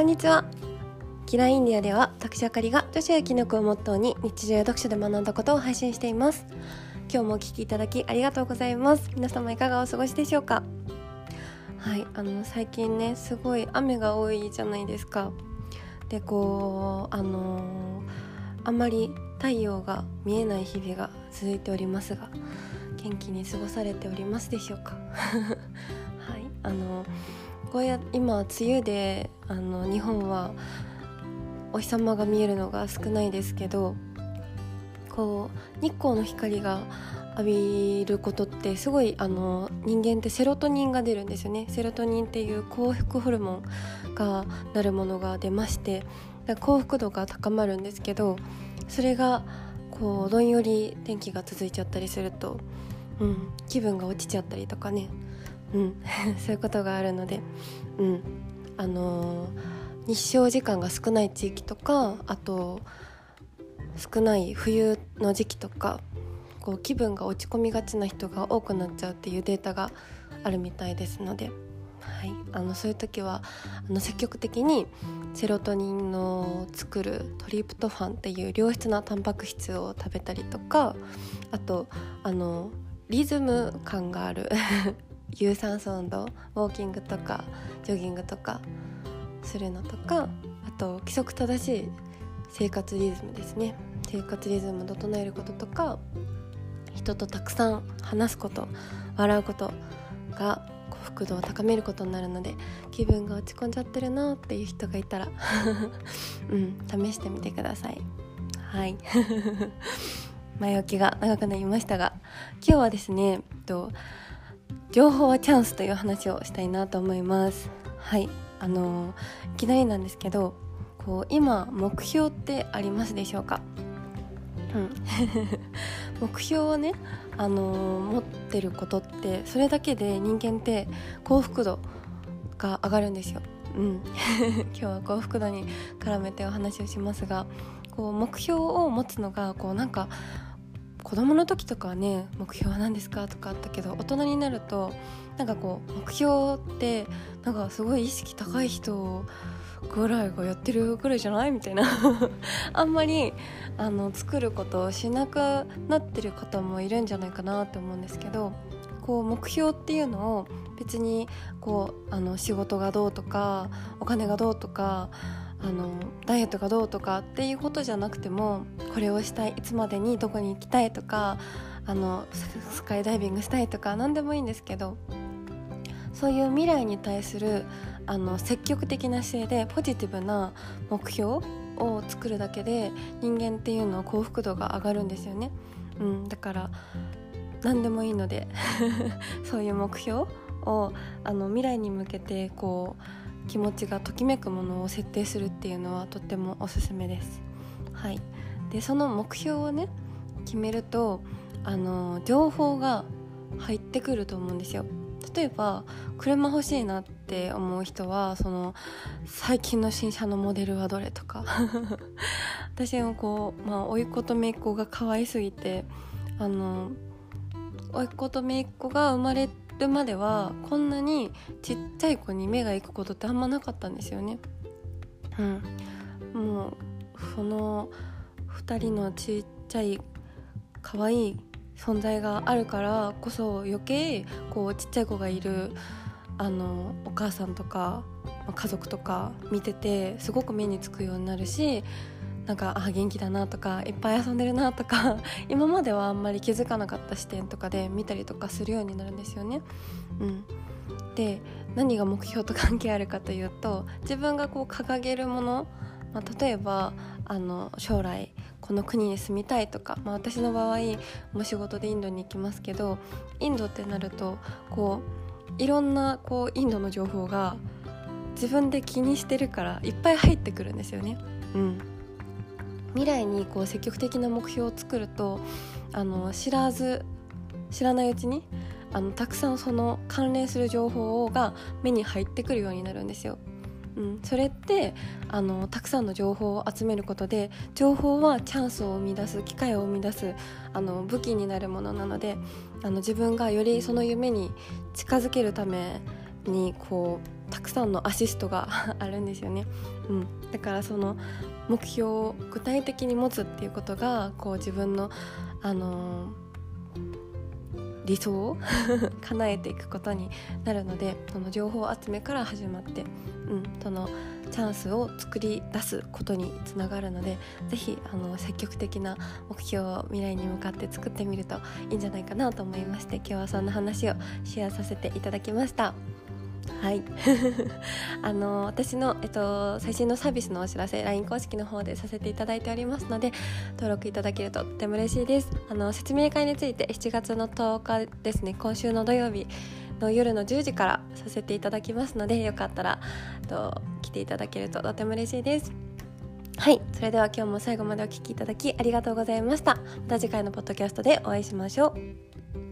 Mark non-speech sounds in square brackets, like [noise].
こんにちは。キラインディアでは私あかりが女子や気力をモットーに日常や読書で学んだことを配信しています。今日もお聴きいただきありがとうございます。皆様いかがお過ごしでしょうか？はいあの最近ねすごい雨が多いじゃないですか。でこうあのー、あんまり太陽が見えない日々が続いておりますが元気に過ごされておりますでしょうか？[laughs] はいあのこうや今梅雨であの日本はお日様が見えるのが少ないですけどこう日光の光が浴びることってすごいあの人間ってセロトニンが出るんですよね。セロトニンっていう幸福ホルモンがなるものが出まして幸福度が高まるんですけどそれがこうどんより天気が続いちゃったりすると、うん、気分が落ちちゃったりとかね。うん、[laughs] そういうことがあるので、うん。あの、日照時間が少ない地域とかあと少ない冬の時期とかこう気分が落ち込みがちな人が多くなっちゃうっていうデータがあるみたいですので、はい、あのそういう時はあの積極的にセロトニンの作るトリプトファンっていう良質なタンパク質を食べたりとかあとあのリズム感がある。[laughs] 有酸素運動ウォーキングとかジョギングとかするのとかあと規則正しい生活リズムですね。生活リズムを整えることとか人とたくさん話すこと笑うことが幸福度を高めることになるので気分が落ち込んじゃってるなっていう人がいたら [laughs] うん試してみてください。はい。[laughs] 前置きが長くなりましたが今日はですねと情報はチャンスという話をしたいなと思います。はい。あのいきなりなんですけどこう今目標ってありますでしょうか？うん。[laughs] 目標をねあの持ってることってそれだけで人間って幸福度が上がるんですよ。うん。[laughs] 今日は幸福度に絡めてお話をしますがこう目標を持つのがこうなんか子供の時とかはね目標は何ですかとかあったけど大人になるとなんかこう目標ってなんかすごい意識高い人ぐらいがやってるぐらいじゃない？みたいな。[laughs] あんまりあの作ることをしなくなってる方もいるんじゃないかなと思うんですけどこう目標っていうのを別にこうあの仕事がどうとかお金がどうとかあのダイエットがどうとかっていうことじゃなくてもこれをしたいいつまでにどこに行きたいとかあのスカイダイビングしたいとか何でもいいんですけどそういう未来に対するあの積極的な姿勢でポジティブな目標を作るだけで人間っていうのは幸福度が上がるんですよね、うん、だから何でもいいので [laughs] そういう目標をあの未来に向けてこう気持ちがときめくものを設定するっていうのはとってもおすすめです。はい、でその目標をね決めるとあの情報が入ってくると思うんですよ。例えば車欲しいなって思う人はその最近の新車のモデルはどれとか [laughs] 私もこう、まあ、甥っ子と姪っ子が可愛すぎてあの甥っ子と姪っ子が生まれるまではこんなにちっちゃい子に目が行くことってあんまなかったんですよね。うん、もうその2人のちっちゃい可愛い存在があるからこそ余計こうちっちゃい子がいるあのお母さんとか家族とか見ててすごく目につくようになるしなんかあ元気だなとかいっぱい遊んでるなとか [laughs] 今まではあんまり気づかなかった視点とかで見たりとかするようになるんですよね。うん、で何が目標と関係あるかというと自分がこう掲げるもの、まあ、例えばあの将来この国に住みたいとか、まあ、私の場合も仕事でインドに行きますけどインドってなるとこういろんなこうインドの情報が自分で気にしてるからいっぱい入ってくるんですよね。うん、未来にこう積極的な目標を作るとあの知らず知らないうちにあのたくさんその関連する情報が目に入ってくるようになるんですよ。うん、それってあのたくさんの情報を集めることで情報はチャンスを生み出す機会を生み出すあの武器になるものなのであの自分がよりその夢に近づけるためにこうたくさんのアシストが [laughs] あるんですよね、うん、だからその目標を具体的に持つっていうことがこう自分の、あのー理想を [laughs] 叶えていくことになるのでその情報集めから始まって、うん、そのチャンスを作り出すことにつながるので是非あの積極的な目標を未来に向かって作ってみるといいんじゃないかなと思いまして今日はそんな話をシェアさせていただきました。はい。[laughs] あの私の、えっと、最新のサービスのお知らせ LINE 公式の方でさせていただいておりますので登録いただけるととても嬉しいです。あの説明会について7月の10日ですね今週の土曜日の夜の10時からさせていただきますのでよかったらと来ていただけるととても嬉しいです。はい。それでは今日も最後までお聴きいただきありがとうございました。また次回のポッドキャストでお会いしましょう。